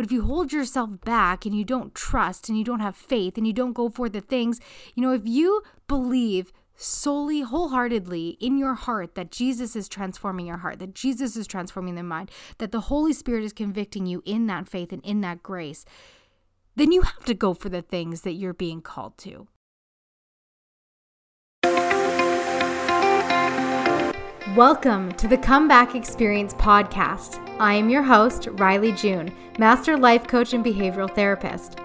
But if you hold yourself back and you don't trust and you don't have faith and you don't go for the things, you know, if you believe solely wholeheartedly in your heart that Jesus is transforming your heart, that Jesus is transforming the mind, that the Holy Spirit is convicting you in that faith and in that grace, then you have to go for the things that you're being called to. Welcome to the Comeback Experience podcast. I am your host, Rylee June, Master Life Coach and Behavioral Therapist.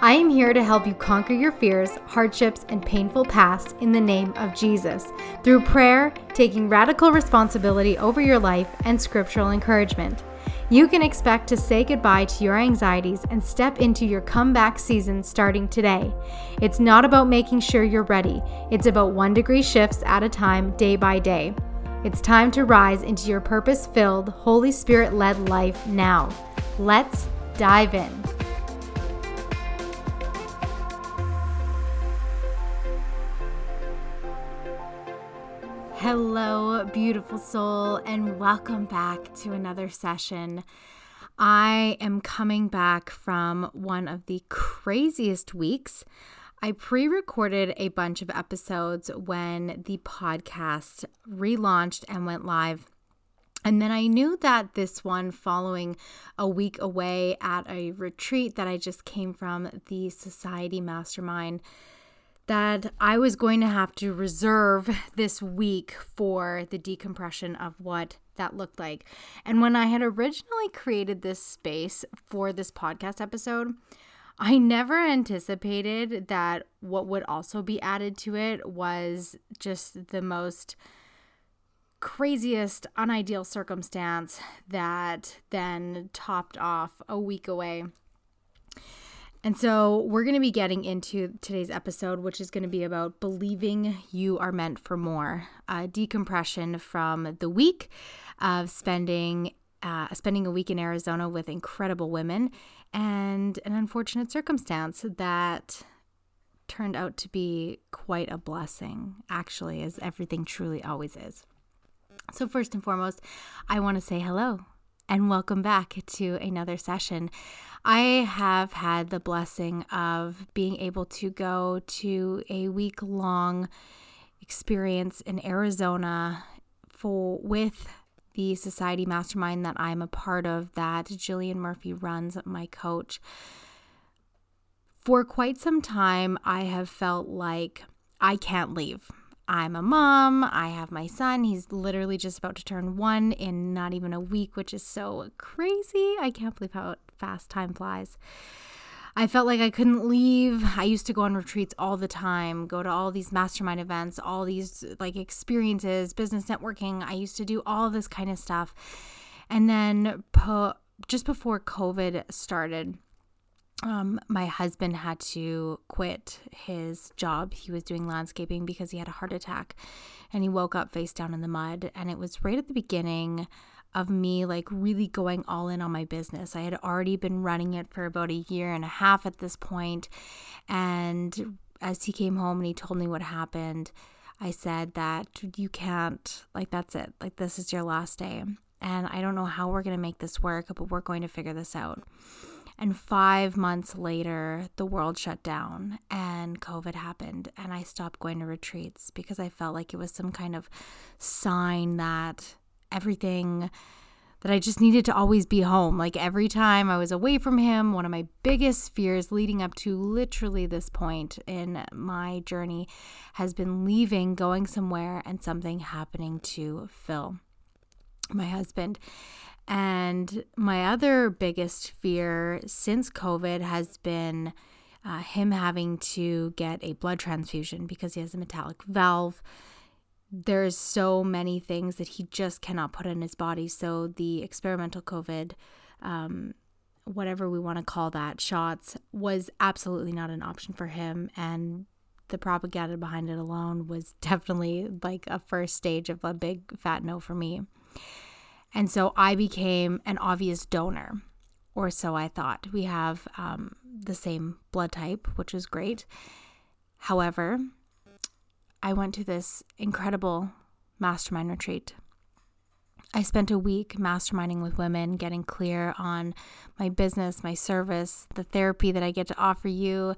I am here to help you conquer your fears, hardships, and painful past in the name of Jesus through prayer, taking radical responsibility over your life, and scriptural encouragement. You can expect to say goodbye to your anxieties and step into your comeback season starting today. It's not about making sure you're ready, it's about one degree shifts at a time, day by day. It's time to rise into your purpose filled, Holy Spirit led life now. Let's dive in. Hello, beautiful soul, and welcome back to another session. I am coming back from one of the craziest weeks. I pre recorded a bunch of episodes when the podcast relaunched and went live. And then I knew that this one, following a week away at a retreat that I just came from, the Society Mastermind, that I was going to have to reserve this week for the decompression of what that looked like. And when I had originally created this space for this podcast episode, I never anticipated that what would also be added to it was just the most craziest, unideal circumstance that then topped off a week away. And so we're going to be getting into today's episode, which is going to be about believing you are meant for more. Decompression from the week of spending uh, spending a week in Arizona with incredible women and an unfortunate circumstance that turned out to be quite a blessing, actually, as everything truly always is. So, first and foremost, I want to say hello and welcome back to another session. I have had the blessing of being able to go to a week long experience in Arizona for with the society mastermind that I'm a part of, that Jillian Murphy runs, my coach. For quite some time, I have felt like I can't leave. I'm a mom. I have my son. He's literally just about to turn one in not even a week, which is so crazy. I can't believe how fast time flies. I felt like I couldn't leave. I used to go on retreats all the time, go to all these mastermind events, all these like experiences, business networking. I used to do all this kind of stuff. And then po- just before COVID started, um, my husband had to quit his job. He was doing landscaping because he had a heart attack and he woke up face down in the mud. And it was right at the beginning of me like really going all in on my business. I had already been running it for about a year and a half at this point. and as he came home and he told me what happened, I said that you can't, like, that's it. Like, this is your last day. And I don't know how we're going to make this work, but we're going to figure this out. And five months later, the world shut down and COVID happened. And I stopped going to retreats because I felt like it was some kind of sign that everything that I just needed to always be home. Like every time I was away from him, one of my biggest fears leading up to literally this point in my journey has been leaving, going somewhere, and something happening to Phil, my husband. And my other biggest fear since COVID has been uh, him having to get a blood transfusion because he has a metallic valve there's so many things that he just cannot put in his body. So the experimental COVID, um, whatever we want to call that, shots was absolutely not an option for him. And the propaganda behind it alone was definitely like a first stage of a big fat no for me. And so I became an obvious donor, or so I thought. We have um, the same blood type, which is great. However, I went to this incredible mastermind retreat. I spent a week masterminding with women, getting clear on my business, my service, the therapy that I get to offer you,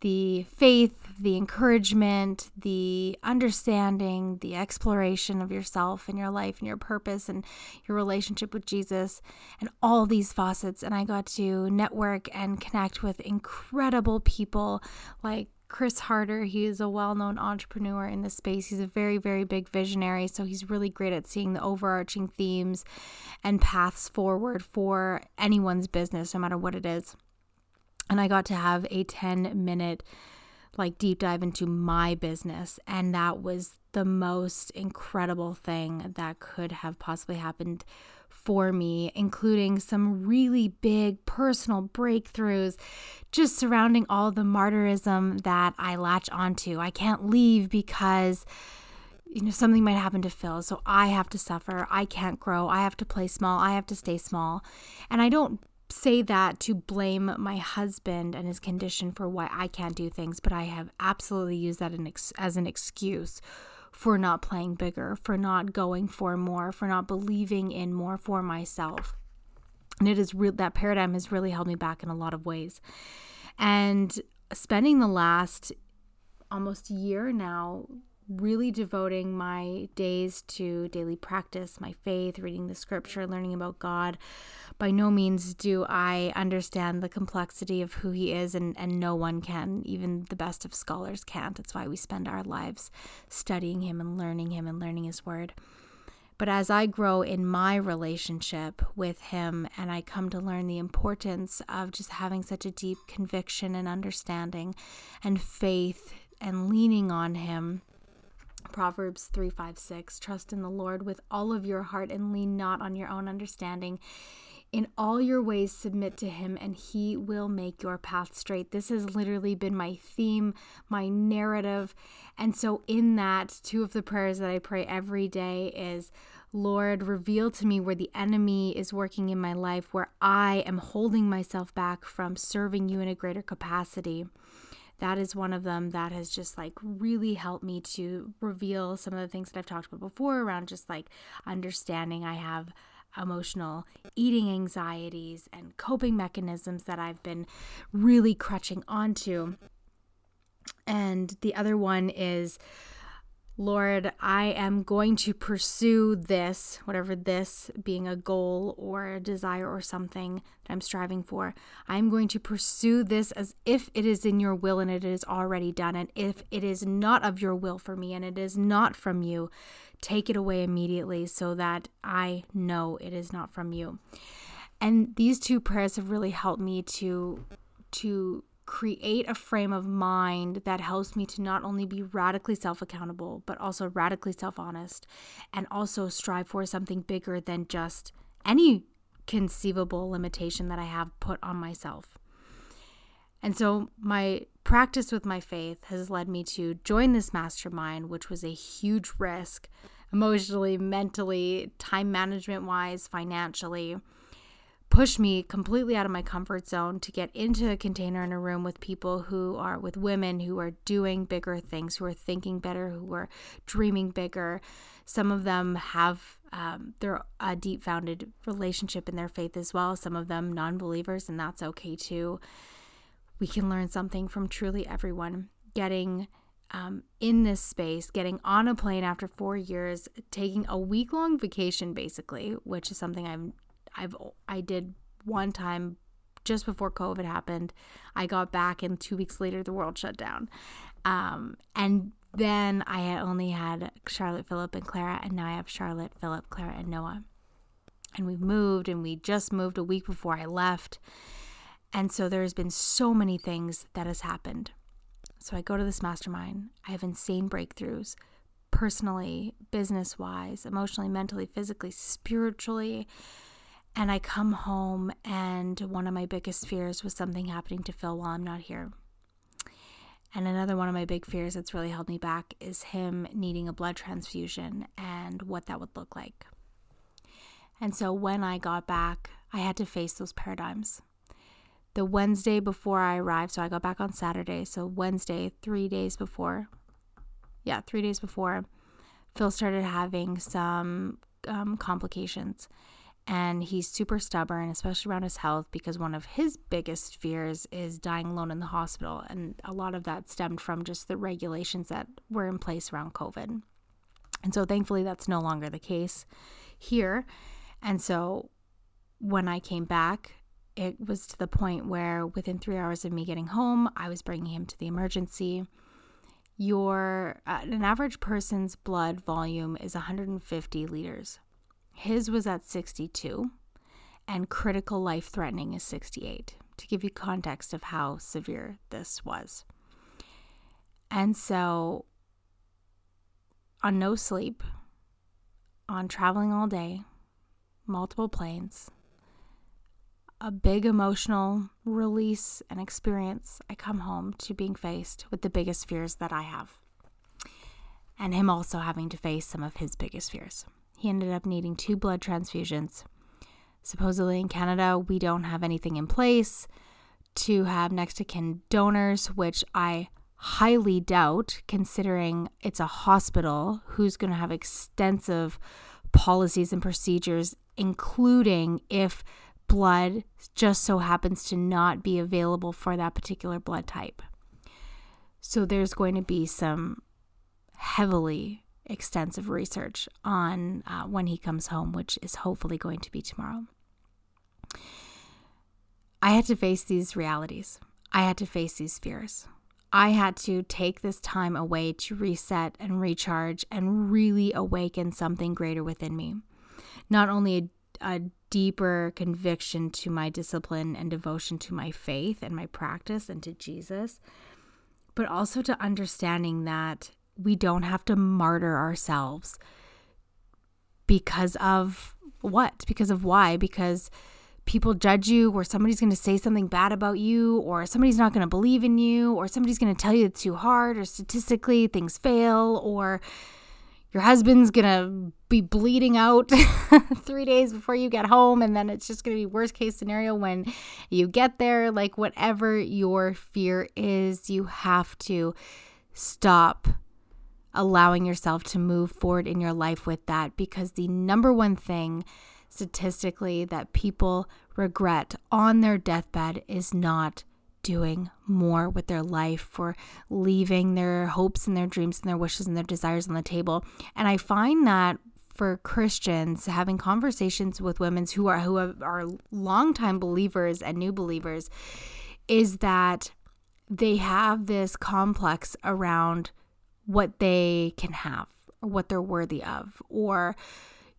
the faith, the encouragement, the understanding, the exploration of yourself and your life and your purpose and your relationship with Jesus, and all these faucets. And I got to network and connect with incredible people like Chris Harder, he is a well known entrepreneur in this space. He's a very, very big visionary. So he's really great at seeing the overarching themes and paths forward for anyone's business, no matter what it is. And I got to have a 10 minute like deep dive into my business and that was the most incredible thing that could have possibly happened for me, including some really big personal breakthroughs just surrounding all the martyrism that I latch onto. I can't leave because you know something might happen to Phil, so I have to suffer. I can't grow. I have to play small. I have to stay small. And I don't say that to blame my husband and his condition for why I can't do things, but I have absolutely used that as an excuse for not playing bigger, for not going for more, for not believing in more for myself. And it is real that paradigm has really held me back in a lot of ways. And spending the last almost year now really devoting my days to daily practice, my faith, reading the scripture, learning about God. By no means do I understand the complexity of who He is, and, and no one can. Even the best of scholars can't. That's why we spend our lives studying Him and learning Him and learning His Word. But as I grow in my relationship with Him and I come to learn the importance of just having such a deep conviction and understanding and faith and leaning on Him, Proverbs 3 5 6 Trust in the Lord with all of your heart and lean not on your own understanding. In all your ways, submit to him, and he will make your path straight. This has literally been my theme, my narrative. And so, in that, two of the prayers that I pray every day is Lord, reveal to me where the enemy is working in my life, where I am holding myself back from serving you in a greater capacity that is one of them that has just like really helped me to reveal some of the things that I've talked about before around just like understanding I have emotional eating anxieties and coping mechanisms that I've been really crutching onto. And the other one is Lord, I am going to pursue this, whatever this being a goal or a desire or something that I'm striving for. I'm going to pursue this as if it is in your will and it is already done. And if it is not of your will for me and it is not from you, take it away immediately so that I know it is not from you. And these two prayers have really helped me to to create a frame of mind that helps me to not only be radically self accountable, but also radically self honest and also strive for something bigger than just any conceivable limitation that I have put on myself. And so, my practice with my faith has led me to join this mastermind, which was a huge risk emotionally, mentally, time management wise, financially push me completely out of my comfort zone to get into a container in a room with people who are with women who are doing bigger things, who are thinking better, who are dreaming bigger. Some of them have um, their a deep founded relationship in their faith as well. Some of them non believers, and that's okay too. We can learn something from truly everyone. Getting um, in this space, getting on a plane after four years, taking a week long vacation, basically, which is something I'm I've I did one time just before COVID happened. I got back, and two weeks later, the world shut down. Um, and then I had only had Charlotte, Philip, and Clara, and now I have Charlotte, Philip, Clara, and Noah. And we've moved, and we just moved a week before I left. And so there's been so many things that has happened. So I go to this mastermind. I have insane breakthroughs personally, business wise, emotionally, mentally, physically, spiritually. And I come home, and one of my biggest fears was something happening to Phil while I'm not here. And another one of my big fears that's really held me back is him needing a blood transfusion and what that would look like. And so when I got back, I had to face those paradigms. The Wednesday before I arrived, so I got back on Saturday, so Wednesday, three days before, yeah, three days before, Phil started having some um, complications. And he's super stubborn, especially around his health, because one of his biggest fears is dying alone in the hospital. And a lot of that stemmed from just the regulations that were in place around COVID. And so thankfully, that's no longer the case here. And so when I came back, it was to the point where within three hours of me getting home, I was bringing him to the emergency. Your uh, an average person's blood volume is 150 liters. His was at 62, and critical life threatening is 68. To give you context of how severe this was, and so on no sleep, on traveling all day, multiple planes, a big emotional release and experience, I come home to being faced with the biggest fears that I have. And him also having to face some of his biggest fears. He ended up needing two blood transfusions. Supposedly in Canada, we don't have anything in place to have next to kin donors, which I highly doubt, considering it's a hospital who's going to have extensive policies and procedures, including if blood just so happens to not be available for that particular blood type. So there's going to be some heavily extensive research on uh, when he comes home, which is hopefully going to be tomorrow. I had to face these realities. I had to face these fears. I had to take this time away to reset and recharge and really awaken something greater within me. Not only a, a, deeper conviction to my discipline and devotion to my faith and my practice and to Jesus, but also to understanding that we don't have to martyr ourselves because of what? Because of why? Because people judge you or somebody's going to say something bad about you or somebody's not going to believe in you or somebody's going to tell you it's too hard or statistically things fail or your husband's going to be bleeding out 3 days before you get home and then it's just going to be worst case scenario when you get there like whatever your fear is you have to stop allowing yourself to move forward in your life with that because the number one thing statistically that people regret on their deathbed is not doing more with their life for leaving their hopes and their dreams and their wishes and their desires on the table. And I find that for Christians having conversations with women who are who are longtime believers and new believers is that they have this complex around what they can have or what they're worthy of or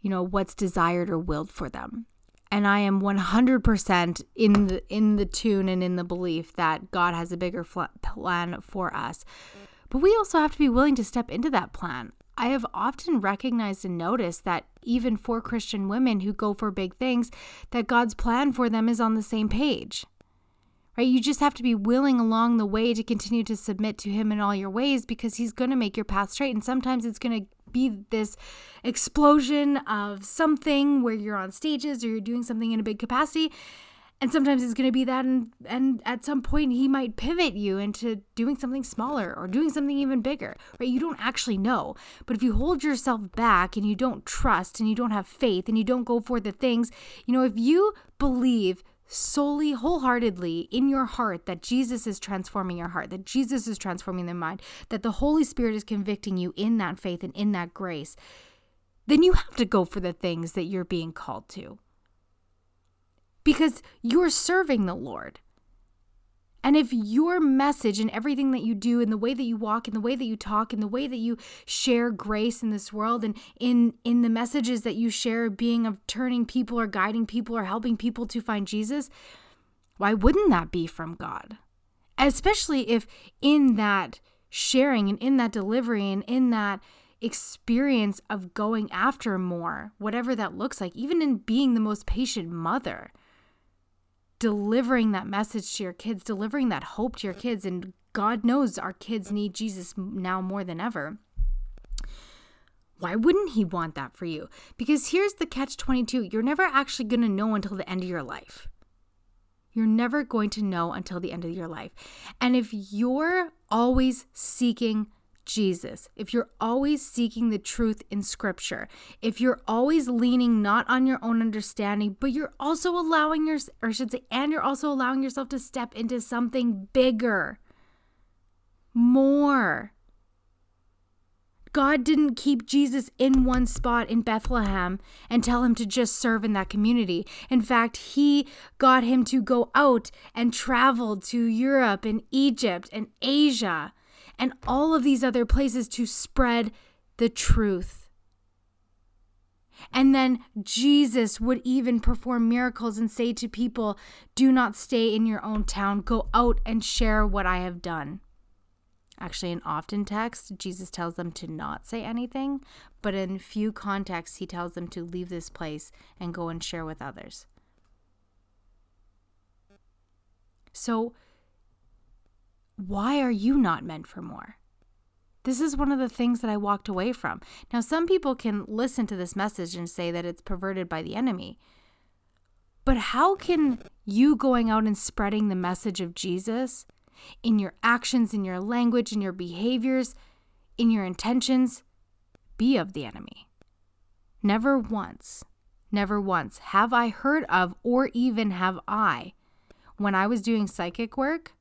you know, what's desired or willed for them. And I am 100% in the in the tune and in the belief that God has a bigger plan for us. But we also have to be willing to step into that plan. I have often recognized and noticed that even for Christian women who go for big things, that God's plan for them is on the same page. Right? You just have to be willing along the way to continue to submit to him in all your ways because he's going to make your path straight. And sometimes it's going to be this explosion of something where you're on stages or you're doing something in a big capacity. And sometimes it's going to be that and and at some point he might pivot you into doing something smaller or doing something even bigger right? You don't actually know. But if you hold yourself back and you don't trust and you don't have faith and you don't go for the things you know if you believe solely wholeheartedly in your heart that Jesus is transforming your heart, that Jesus is transforming the mind, that the Holy Spirit is convicting you in that faith and in that grace, then you have to go for the things that you're being called to. Because you're serving the Lord. And if your message and everything that you do, and the way that you walk, and the way that you talk, and the way that you share grace in this world, and in in the messages that you share, being of turning people or guiding people or helping people to find Jesus, why wouldn't that be from God? Especially if in that sharing and in that delivery and in that experience of going after more, whatever that looks like, even in being the most patient mother delivering that message to your kids, delivering that hope to your kids. And God knows our kids need Jesus now more than ever. Why wouldn't He want that for you? Because here's the catch 22 you're never actually going to know until the end of your life. You're never going to know until the end of your life. And if you're always seeking Jesus, if you're always seeking the truth in scripture, if you're always leaning not on your own understanding, but you're also allowing your or should say and you're also allowing yourself to step into something bigger. More. God didn't keep Jesus in one spot in Bethlehem and tell him to just serve in that community. In fact, he got him to go out and travel to Europe and Egypt and Asia and all of these other places to spread the truth. And then Jesus would even perform miracles and say to people, Do not stay in your own town, go out and share what I have done. Actually, in often texts, Jesus tells them to not say anything, but in few contexts, he tells them to leave this place and go and share with others. So, why are you not meant for more? This is one of the things that I walked away from. Now, some people can listen to this message and say that it's perverted by the enemy. But how can you going out and spreading the message of Jesus in your actions, in your language, in your behaviors, in your intentions be of the enemy? Never once, never once have I heard of, or even have I, when I was doing psychic work,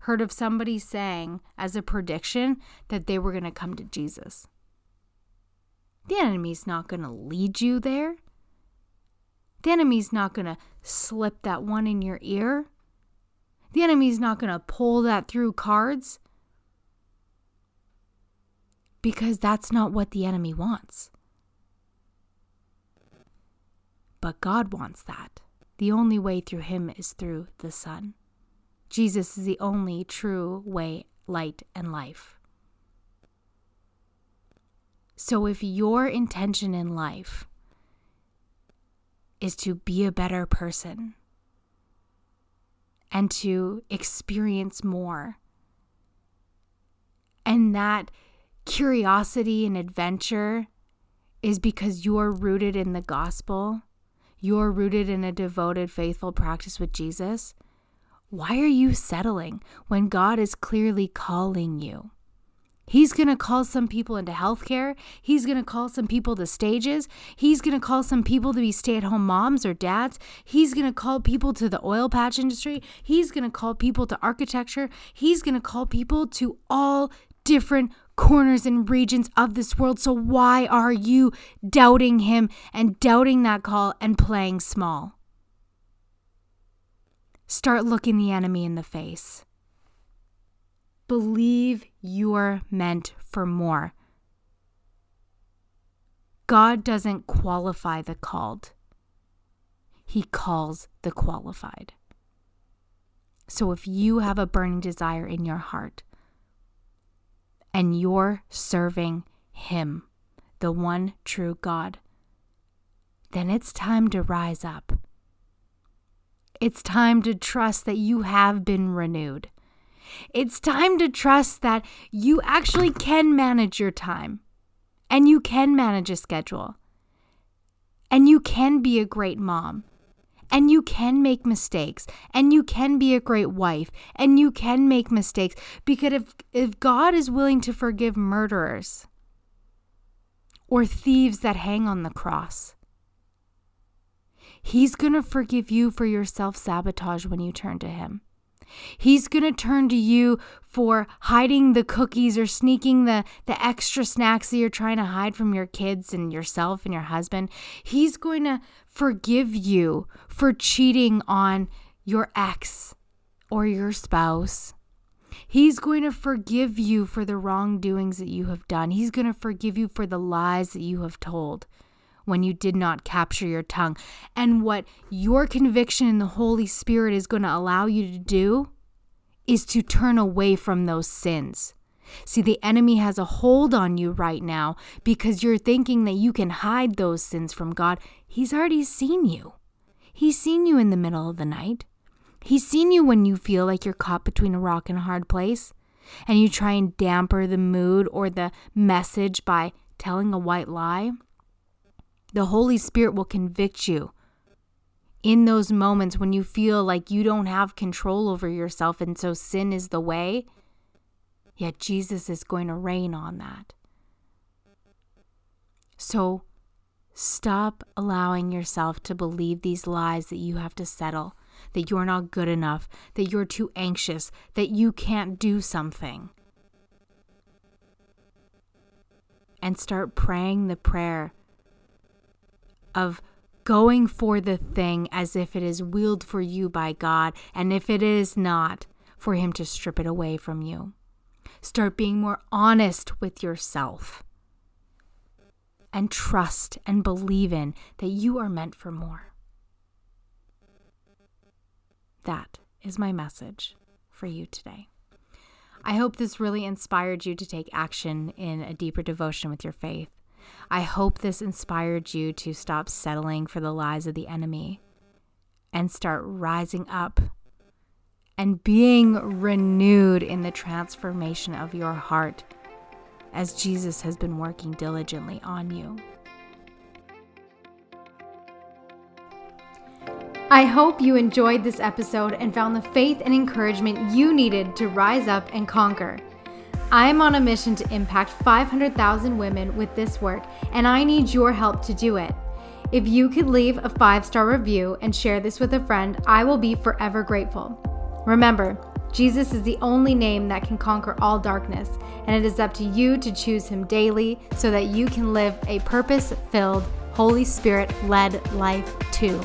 heard of somebody saying as a prediction that they were going to come to Jesus. The enemy's not going to lead you there. The enemy's not going to slip that one in your ear. The enemy's not going to pull that through cards because that's not what the enemy wants. But God wants that. The only way through him is through the Son. Jesus is the only true way, light, and life. So if your intention in life is to be a better person and to experience more, and that curiosity and adventure is because you're rooted in the gospel, you're rooted in a devoted, faithful practice with Jesus why are you settling when God is clearly calling you? He's going to call some people into healthcare. He's going to call some people to stages. He's going to call some people to be stay at home moms or dads. He's going to call people to the oil patch industry. He's going to call people to architecture. He's going to call people to all different corners and regions of this world. So, why are you doubting him and doubting that call and playing small? Start looking the enemy in the face. Believe you're meant for more. God doesn't qualify the called, He calls the qualified. So if you have a burning desire in your heart and you're serving Him, the one true God, then it's time to rise up. It's time to trust that you have been renewed. It's time to trust that you actually can manage your time and you can manage a schedule and you can be a great mom and you can make mistakes and you can be a great wife and you can make mistakes because if if God is willing to forgive murderers or thieves that hang on the cross He's going to forgive you for your self sabotage when you turn to Him. He's going to turn to you for hiding the cookies or sneaking the, the extra snacks that you're trying to hide from your kids and yourself and your husband. He's going to forgive you for cheating on your ex or your spouse. He's going to forgive you for the wrongdoings that you have done. He's going to forgive you for the lies that you have told when you did not capture your tongue. And what your conviction in the Holy Spirit is going to allow you to do is to turn away from those sins. See, the enemy has a hold on you right now because you're thinking that you can hide those sins from God. He's already seen you. He's seen you in the middle of the night. He's seen you when you feel like you're caught between a rock and a hard place and you try and damper the mood or the message by telling a white lie. The Holy Spirit will convict you in those moments when you feel like you don't have control over yourself and so sin is the way. Yet Jesus is going to reign on that. So stop allowing yourself to believe these lies that you have to settle, that you're not good enough, that you're too anxious, that you can't do something. And start praying the prayer of going for the thing as if it is willed for you by God, and if it is not, for Him to strip it away from you. Start being more honest with yourself and trust and believe in that you are meant for more. That is my message for you today. I hope this really inspired you to take action in a deeper devotion with your faith. I hope this inspired you to stop settling for the lies of the enemy and start rising up and being renewed in the transformation of your heart as Jesus has been working diligently on you. I hope you enjoyed this episode and found the faith and encouragement you needed to rise up and conquer. I'm on a mission to impact 500,000 women with this work, and I need your help to do it. If you could leave a five star review and share this with a friend, I will be forever grateful. Remember, Jesus is the only name that can conquer all darkness, and it is up to you to choose him daily so that you can live a purpose filled, Holy Spirit led life too.